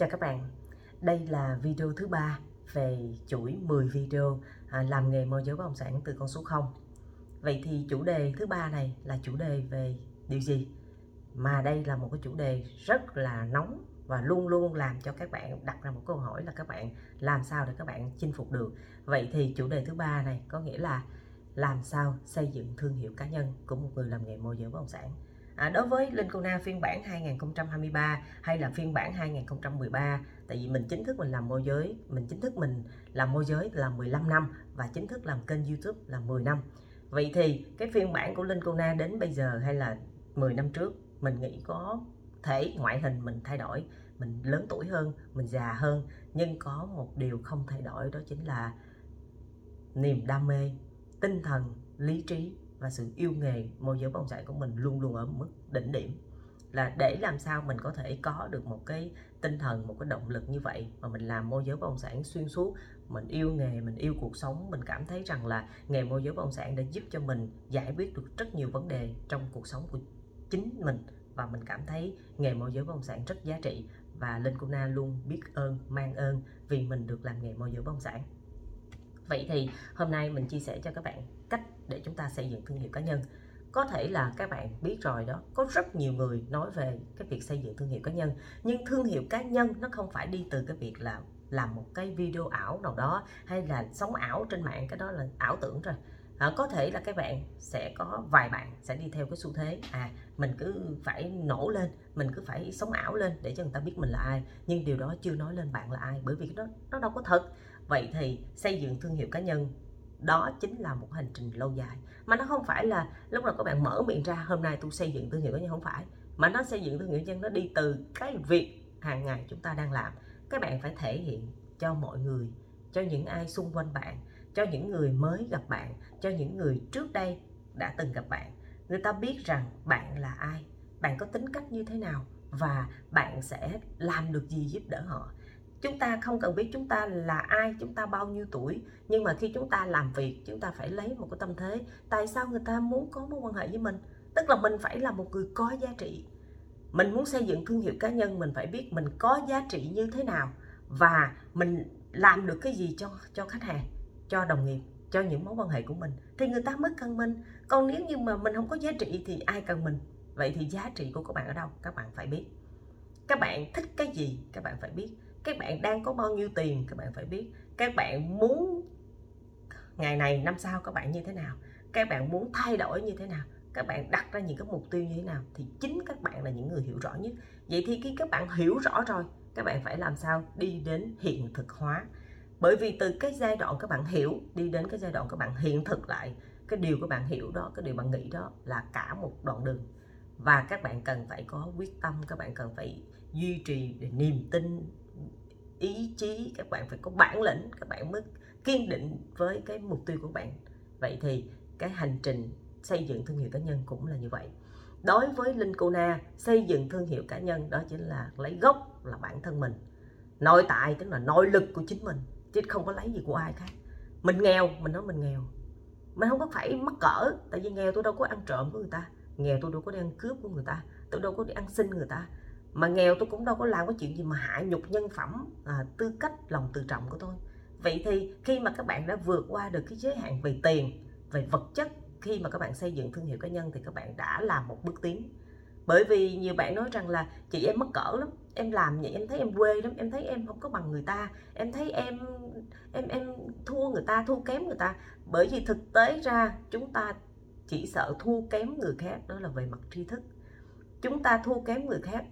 Chào các bạn, đây là video thứ ba về chuỗi 10 video à, làm nghề môi giới bất động sản từ con số 0. Vậy thì chủ đề thứ ba này là chủ đề về điều gì? Mà đây là một cái chủ đề rất là nóng và luôn luôn làm cho các bạn đặt ra một câu hỏi là các bạn làm sao để các bạn chinh phục được. Vậy thì chủ đề thứ ba này có nghĩa là làm sao xây dựng thương hiệu cá nhân của một người làm nghề môi giới bất động sản À, đối với Linh Cô phiên bản 2023 hay là phiên bản 2013 tại vì mình chính thức mình làm môi giới mình chính thức mình làm môi giới là 15 năm và chính thức làm kênh YouTube là 10 năm. Vậy thì cái phiên bản của Linh Cô đến bây giờ hay là 10 năm trước mình nghĩ có thể ngoại hình mình thay đổi mình lớn tuổi hơn mình già hơn nhưng có một điều không thay đổi đó chính là niềm đam mê tinh thần lý trí và sự yêu nghề, môi giới bất động sản của mình luôn luôn ở mức đỉnh điểm. Là để làm sao mình có thể có được một cái tinh thần, một cái động lực như vậy mà mình làm môi giới bất động sản xuyên suốt, mình yêu nghề, mình yêu cuộc sống, mình cảm thấy rằng là nghề môi giới bất động sản đã giúp cho mình giải quyết được rất nhiều vấn đề trong cuộc sống của chính mình. Và mình cảm thấy nghề môi giới bất động sản rất giá trị. Và Linh Kuna luôn biết ơn, mang ơn vì mình được làm nghề môi giới bất động sản vậy thì hôm nay mình chia sẻ cho các bạn cách để chúng ta xây dựng thương hiệu cá nhân. Có thể là các bạn biết rồi đó, có rất nhiều người nói về cái việc xây dựng thương hiệu cá nhân, nhưng thương hiệu cá nhân nó không phải đi từ cái việc là làm một cái video ảo nào đó, hay là sống ảo trên mạng, cái đó là ảo tưởng rồi à, có thể là các bạn sẽ có vài bạn sẽ đi theo cái xu thế. À mình cứ phải nổ lên mình cứ phải sống ảo lên để cho người ta biết mình là ai. Nhưng điều đó chưa nói lên bạn là ai bởi vì nó nó đâu có thật. Vậy thì xây dựng thương hiệu cá nhân đó chính là một hành trình lâu dài. Mà nó không phải là lúc nào các bạn mở miệng ra hôm nay tôi xây dựng thương hiệu cá nhân. Không phải. Mà nó xây dựng thương hiệu cá nhân nó đi từ cái việc hàng ngày chúng ta đang làm. Các bạn phải thể hiện cho mọi người cho những ai xung quanh bạn cho những người mới gặp bạn, cho những người trước đây đã từng gặp bạn. Người ta biết rằng bạn là ai, bạn có tính cách như thế nào và bạn sẽ làm được gì giúp đỡ họ. Chúng ta không cần biết chúng ta là ai, chúng ta bao nhiêu tuổi, nhưng mà khi chúng ta làm việc, chúng ta phải lấy một cái tâm thế. Tại sao người ta muốn có mối quan hệ với mình? Tức là mình phải là một người có giá trị. Mình muốn xây dựng thương hiệu cá nhân, mình phải biết mình có giá trị như thế nào và mình làm được cái gì cho cho khách hàng cho đồng nghiệp, cho những mối quan hệ của mình, thì người ta mới cần mình còn nếu như mà mình không có giá trị thì ai cần mình? Vậy thì giá trị của các bạn ở đâu? Các bạn phải biết. Các bạn thích cái gì? Các bạn phải biết. Các bạn đang có bao nhiêu tiền? Các bạn phải biết. Các bạn muốn ngày này, năm sau các bạn như thế nào? Các bạn muốn thay đổi như thế nào? Các bạn đặt ra những cái mục tiêu như thế nào? Thì chính các bạn là những người hiểu rõ nhất. Vậy thì khi các bạn hiểu rõ rồi, các bạn phải làm sao đi đến hiện thực hóa? Bởi vì từ cái giai đoạn các bạn hiểu, đi đến cái giai đoạn các bạn hiện thực lại, cái điều các bạn hiểu đó, cái điều bạn nghĩ đó là cả một đoạn đường. Và các bạn cần phải có quyết tâm, các bạn cần phải duy trì niềm tin, ý chí, các bạn phải có bản lĩnh, các bạn mới kiên định với cái mục tiêu của bạn. Vậy thì cái hành trình xây dựng thương hiệu cá nhân cũng là như vậy. Đối với linh cô na, xây dựng thương hiệu cá nhân đó chính là lấy gốc là bản thân mình. Nội tại tức là nội lực của chính mình chứ không có lấy gì của ai khác. Mình nghèo mình nói mình nghèo. Mình không có phải mắc cỡ tại vì nghèo tôi đâu có ăn trộm của người ta. Nghèo tôi đâu có đi ăn cướp của người ta. Tôi đâu có đi ăn xin người ta. Mà nghèo tôi cũng đâu có làm cái chuyện gì mà hạ nhục nhân phẩm à, tư cách lòng tự trọng của tôi. Vậy thì khi mà các bạn đã vượt qua được cái giới hạn về tiền về vật chất khi mà các bạn xây dựng thương hiệu cá nhân thì các bạn đã làm một bước tiến. Bởi vì nhiều bạn nói rằng là chị em mất cỡ lắm em làm vậy em thấy em quê lắm, em thấy em không có bằng người ta. Em thấy em em em thua người ta, thua kém người ta. Bởi vì thực tế ra, chúng ta chỉ sợ thua kém người khác, đó là về mặt tri thức. Chúng ta thua kém người khác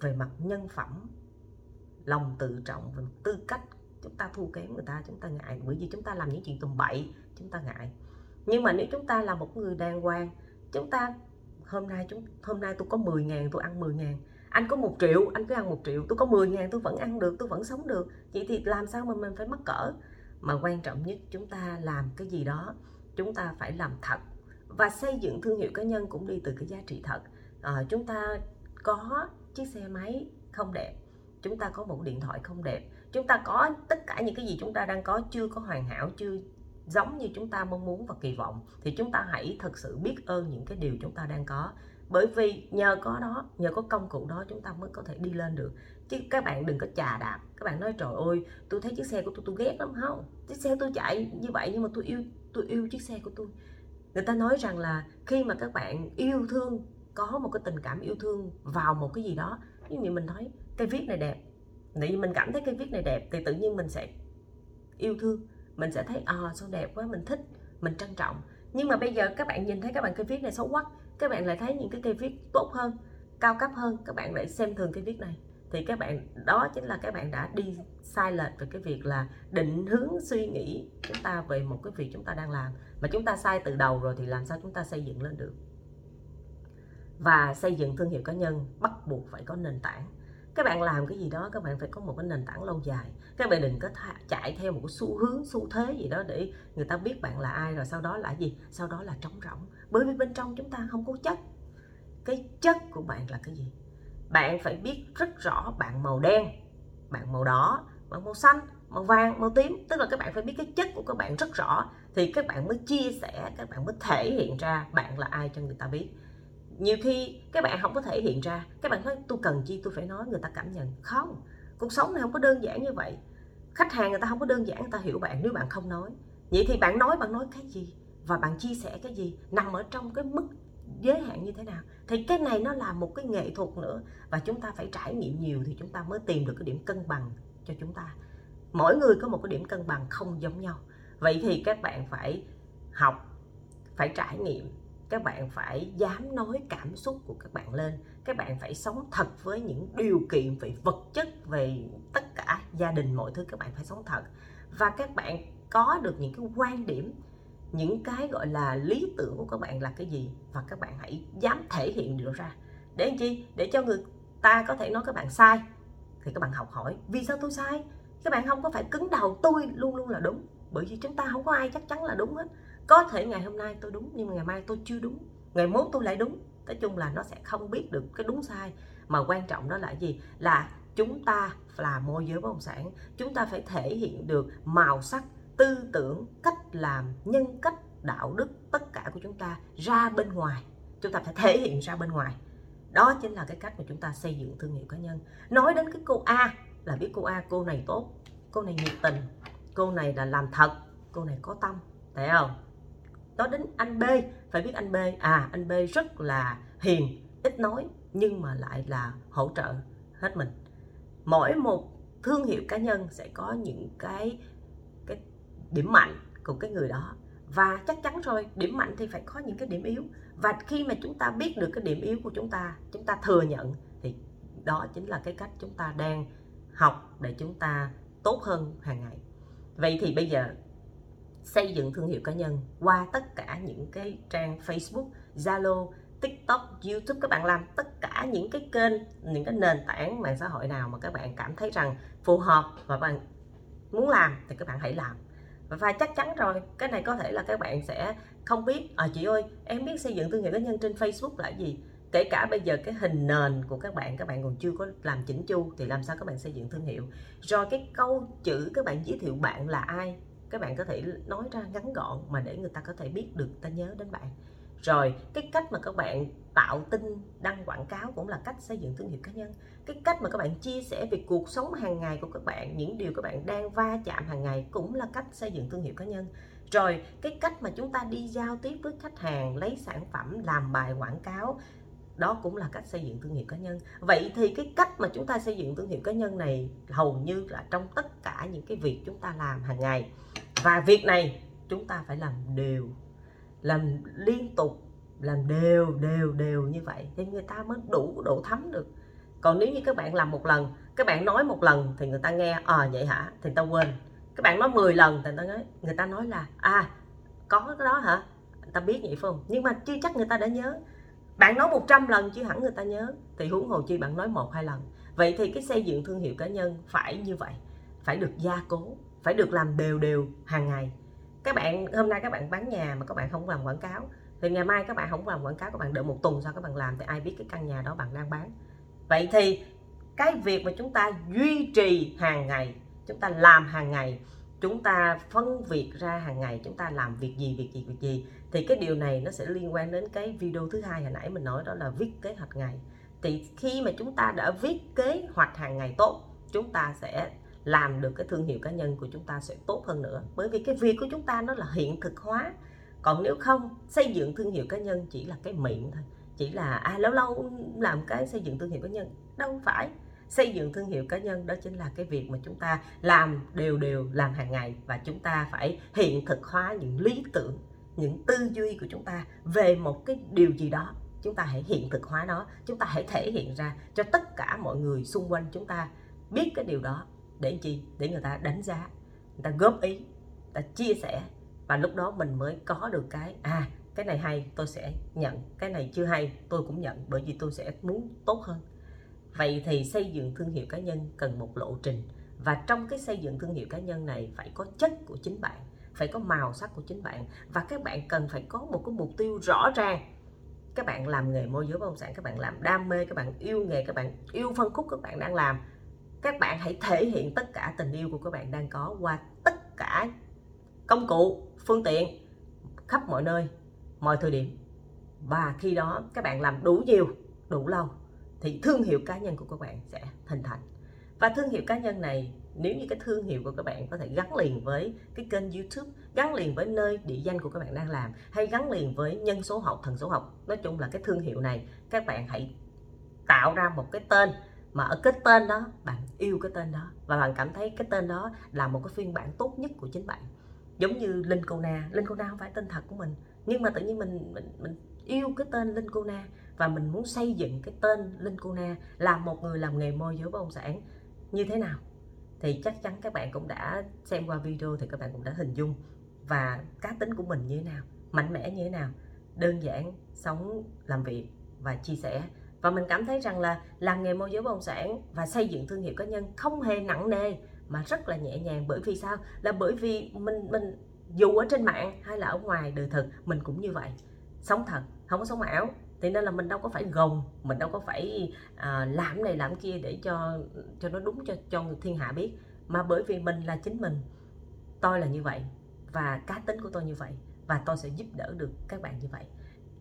về mặt nhân phẩm, lòng tự trọng và tư cách. Chúng ta thua kém người ta, chúng ta ngại. Bởi vì chúng ta làm những chuyện tầm bậy, chúng ta ngại. Nhưng mà nếu chúng ta là một người đàng hoàng, chúng ta hôm nay chúng, hôm nay tôi có 10 ngàn, tôi ăn 10 ngàn anh có một triệu anh cứ ăn một triệu. Tôi có 10 ngàn tôi vẫn ăn được tôi vẫn sống được. Vậy thì làm sao mà mình phải mắc cỡ? Mà quan trọng nhất chúng ta làm cái gì đó chúng ta phải làm thật. Và xây dựng thương hiệu cá nhân cũng đi từ cái giá trị thật. À, chúng ta có chiếc xe máy không đẹp chúng ta có một điện thoại không đẹp chúng ta có tất cả những cái gì chúng ta đang có chưa có hoàn hảo chưa giống như chúng ta mong muốn và kỳ vọng thì chúng ta hãy thật sự biết ơn những cái điều chúng ta đang có bởi vì nhờ có đó, nhờ có công cụ đó chúng ta mới có thể đi lên được. Chứ các bạn đừng có chà đạp. Các bạn nói, trời ơi, tôi thấy chiếc xe của tôi tôi ghét lắm. Không, chiếc xe tôi chạy như vậy nhưng mà tôi yêu tôi yêu chiếc xe của tôi. Người ta nói rằng là khi mà các bạn yêu thương, có một cái tình cảm yêu thương vào một cái gì đó như vậy mình nói cây viết này đẹp. Thì mình cảm thấy cây viết này đẹp thì tự nhiên mình sẽ yêu thương. Mình sẽ thấy à sao đẹp quá, mình thích, mình trân trọng nhưng mà bây giờ các bạn nhìn thấy các bạn cây viết này xấu quắc các bạn lại thấy những cái cây viết tốt hơn, cao cấp hơn, các bạn lại xem thường cây viết này. Thì các bạn, đó chính là các bạn đã đi sai lệch về cái việc là định hướng suy nghĩ chúng ta về một cái việc chúng ta đang làm. Mà chúng ta sai từ đầu rồi thì làm sao chúng ta xây dựng lên được? Và xây dựng thương hiệu cá nhân bắt buộc phải có nền tảng các bạn làm cái gì đó, các bạn phải có một cái nền tảng lâu dài. Các bạn đừng có chạy theo một cái xu hướng, xu thế gì đó để người ta biết bạn là ai rồi sau đó là gì, sau đó là trống rỗng. Bởi vì bên trong chúng ta không có chất. Cái chất của bạn là cái gì? Bạn phải biết rất rõ bạn màu đen, bạn màu đỏ, bạn màu xanh, màu vàng, màu tím. Tức là các bạn phải biết cái chất của các bạn rất rõ. Thì các bạn mới chia sẻ, các bạn mới thể hiện ra bạn là ai cho người ta biết nhiều khi các bạn không có thể hiện ra. Các bạn nói, tôi cần chi, tôi phải nói. Người ta cảm nhận. Không. Cuộc sống này không có đơn giản như vậy. Khách hàng người ta không có đơn giản, người ta hiểu bạn. Nếu bạn không nói, vậy thì bạn nói bạn nói cái gì? Và bạn chia sẻ cái gì? Nằm ở trong cái mức giới hạn như thế nào? Thì cái này nó là một cái nghệ thuật nữa. Và chúng ta phải trải nghiệm nhiều thì chúng ta mới tìm được cái điểm cân bằng cho chúng ta. Mỗi người có một cái điểm cân bằng không giống nhau. Vậy thì các bạn phải học, phải trải nghiệm các bạn phải dám nói cảm xúc của các bạn lên. Các bạn phải sống thật với những điều kiện về vật chất, về tất cả gia đình, mọi thứ các bạn phải sống thật. Và các bạn có được những cái quan điểm, những cái gọi là lý tưởng của các bạn là cái gì, và các bạn hãy dám thể hiện được ra. Để làm chi? Để cho người ta có thể nói các bạn sai, thì các bạn học hỏi. Vì sao tôi sai? Các bạn không có phải cứng đầu, tôi luôn luôn là đúng bởi vì chúng ta không có ai chắc chắn là đúng hết. Có thể ngày hôm nay tôi đúng, nhưng mà ngày mai tôi chưa đúng. Ngày mốt tôi lại đúng. Nói chung là nó sẽ không biết được cái đúng sai. Mà quan trọng đó là gì? Là chúng ta là môi giới bất động sản. Chúng ta phải thể hiện được màu sắc, tư tưởng, cách làm, nhân cách, đạo đức tất cả của chúng ta ra bên ngoài. Chúng ta phải thể hiện ra bên ngoài. Đó chính là cái cách mà chúng ta xây dựng thương hiệu cá nhân. Nói đến cái cô A, là biết cô A, cô này tốt, cô này nhiệt tình cô này là làm thật. Cô này có tâm, thấy không? Đó đến anh B, phải biết anh B. À anh B rất là hiền, ít nói, nhưng mà lại là hỗ trợ hết mình. Mỗi một thương hiệu cá nhân sẽ có những cái cái điểm mạnh của cái người đó. Và chắc chắn rồi, điểm mạnh thì phải có những cái điểm yếu. Và khi mà chúng ta biết được cái điểm yếu của chúng ta chúng ta thừa nhận, thì đó chính là cái cách chúng ta đang học để chúng ta tốt hơn hàng ngày vậy thì bây giờ xây dựng thương hiệu cá nhân qua tất cả những cái trang Facebook, Zalo, TikTok, YouTube các bạn làm tất cả những cái kênh, những cái nền tảng mạng xã hội nào mà các bạn cảm thấy rằng phù hợp và bạn muốn làm thì các bạn hãy làm. Và chắc chắn rồi cái này có thể là các bạn sẽ không biết à chị ơi em biết xây dựng thương hiệu cá nhân trên Facebook là gì? Kể cả bây giờ cái hình nền của các bạn các bạn còn chưa có làm chỉnh chu thì làm sao các bạn xây dựng thương hiệu? Rồi cái câu chữ các bạn giới thiệu bạn là ai, các bạn có thể nói ra ngắn gọn mà để người ta có thể biết được ta nhớ đến bạn. Rồi, cái cách mà các bạn tạo tin, đăng quảng cáo cũng là cách xây dựng thương hiệu cá nhân. Cái cách mà các bạn chia sẻ về cuộc sống hàng ngày của các bạn, những điều các bạn đang va chạm hàng ngày cũng là cách xây dựng thương hiệu cá nhân. Rồi, cái cách mà chúng ta đi giao tiếp với khách hàng, lấy sản phẩm, làm bài quảng cáo đó cũng là cách xây dựng thương hiệu cá nhân. Vậy thì cái cách mà chúng ta xây dựng thương hiệu cá nhân này hầu như là trong tất cả những cái việc chúng ta làm hàng ngày. Và việc này chúng ta phải làm đều, làm liên tục, làm đều đều đều như vậy thì người ta mới đủ độ thấm được. Còn nếu như các bạn làm một lần, các bạn nói một lần thì người ta nghe à vậy hả? Thì người ta quên. Các bạn nói 10 lần thì người ta nói, người ta nói là à có cái đó hả? Người ta biết vậy phải không? Nhưng mà chưa chắc người ta đã nhớ bạn nói 100 lần chứ hẳn người ta nhớ. Thì huống hồ chi bạn nói một, hai lần. Vậy thì cái xây dựng thương hiệu cá nhân phải như vậy. Phải được gia cố, phải được làm đều đều hàng ngày. Các bạn, hôm nay các bạn bán nhà mà các bạn không làm quảng cáo, thì ngày mai các bạn không làm quảng cáo, các bạn đợi một tuần sau các bạn làm thì ai biết cái căn nhà đó bạn đang bán. Vậy thì cái việc mà chúng ta duy trì hàng ngày, chúng ta làm hàng ngày, chúng ta phân việc ra hàng ngày, chúng ta làm việc gì việc gì việc gì thì cái điều này nó sẽ liên quan đến cái video thứ hai hồi nãy mình nói, đó là viết kế hoạch ngày. Thì khi mà chúng ta đã viết kế hoạch hàng ngày tốt, chúng ta sẽ làm được cái thương hiệu cá nhân của chúng ta sẽ tốt hơn nữa. Bởi vì cái việc của chúng ta nó là hiện thực hóa. Còn nếu không, xây dựng thương hiệu cá nhân chỉ là cái miệng thôi. Chỉ là à lâu lâu làm cái xây dựng thương hiệu cá nhân. Đâu phải. Xây dựng thương hiệu cá nhân đó chính là cái việc mà chúng ta làm, đều đều, làm hàng ngày và chúng ta phải hiện thực hóa những lý tưởng những tư duy của chúng ta về một cái điều gì đó. Chúng ta hãy hiện thực hóa nó. Chúng ta hãy thể hiện ra cho tất cả mọi người xung quanh chúng ta biết cái điều đó để chi? Để người ta đánh giá, người ta góp ý, người ta chia sẻ. Và lúc đó mình mới có được cái à cái này hay, tôi sẽ nhận. Cái này chưa hay, tôi cũng nhận, bởi vì tôi sẽ muốn tốt hơn. Vậy thì xây dựng thương hiệu cá nhân cần một lộ trình. Và trong cái xây dựng thương hiệu cá nhân này phải có chất của chính bạn phải có màu sắc của chính bạn. Và các bạn cần phải có một cái mục tiêu rõ ràng. Các bạn làm nghề môi giới bất động sản, các bạn làm đam mê, các bạn yêu nghề, các bạn yêu phân khúc các bạn đang làm. Các bạn hãy thể hiện tất cả tình yêu của các bạn đang có qua tất cả công cụ, phương tiện, khắp mọi nơi, mọi thời điểm. Và khi đó các bạn làm đủ nhiều, đủ lâu, thì thương hiệu cá nhân của các bạn sẽ hình thành. Và thương hiệu cá nhân này nếu như cái thương hiệu của các bạn có thể gắn liền với cái kênh youtube, gắn liền với nơi địa danh của các bạn đang làm, hay gắn liền với nhân số học, thần số học, nói chung là cái thương hiệu này, các bạn hãy tạo ra một cái tên mà ở cái tên đó, bạn yêu cái tên đó, và bạn cảm thấy cái tên đó là một cái phiên bản tốt nhất của chính bạn. Giống như linh cô na. Linh cô na không phải tên thật của mình, nhưng mà tự nhiên mình mình mình yêu cái tên linh cô na, và mình muốn xây dựng cái tên linh cô na là một người làm nghề môi giới bất động sản như thế nào thì chắc chắn các bạn cũng đã xem qua video thì các bạn cũng đã hình dung và cá tính của mình như thế nào, mạnh mẽ như thế nào, đơn giản, sống, làm việc và chia sẻ. Và mình cảm thấy rằng là làm nghề môi giới bất động sản và xây dựng thương hiệu cá nhân không hề nặng nề mà rất là nhẹ nhàng. Bởi vì sao? Là bởi vì mình mình dù ở trên mạng hay là ở ngoài đời thực, mình cũng như vậy. Sống thật, không có sống ảo thì nên là mình đâu có phải gồng mình đâu có phải à, làm này làm kia để cho cho nó đúng cho cho thiên hạ biết. Mà bởi vì mình là chính mình tôi là như vậy và cá tính của tôi như vậy và tôi sẽ giúp đỡ được các bạn như vậy.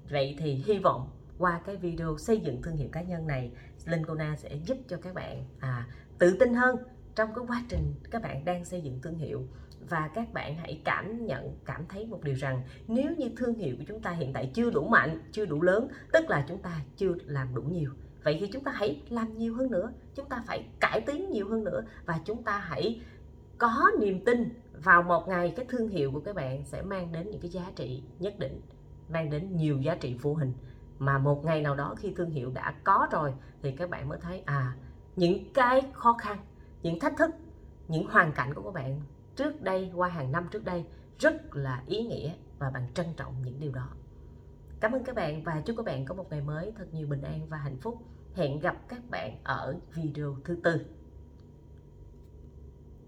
Vậy thì hy vọng qua cái video xây dựng thương hiệu cá nhân này Linh Kona sẽ giúp cho các bạn à, tự tin hơn trong cái quá trình các bạn đang xây dựng thương hiệu và các bạn hãy cảm nhận, cảm thấy một điều rằng nếu như thương hiệu của chúng ta hiện tại chưa đủ mạnh, chưa đủ lớn, tức là chúng ta chưa làm đủ nhiều. Vậy thì chúng ta hãy làm nhiều hơn nữa, chúng ta phải cải tiến nhiều hơn nữa và chúng ta hãy có niềm tin vào một ngày cái thương hiệu của các bạn sẽ mang đến những cái giá trị nhất định, mang đến nhiều giá trị vô hình. Mà một ngày nào đó khi thương hiệu đã có rồi thì các bạn mới thấy à những cái khó khăn những thách thức, những hoàn cảnh của các bạn trước đây, qua hàng năm trước đây rất là ý nghĩa và bạn trân trọng những điều đó. Cảm ơn các bạn và chúc các bạn có một ngày mới thật nhiều bình an và hạnh phúc. Hẹn gặp các bạn ở video thứ tư.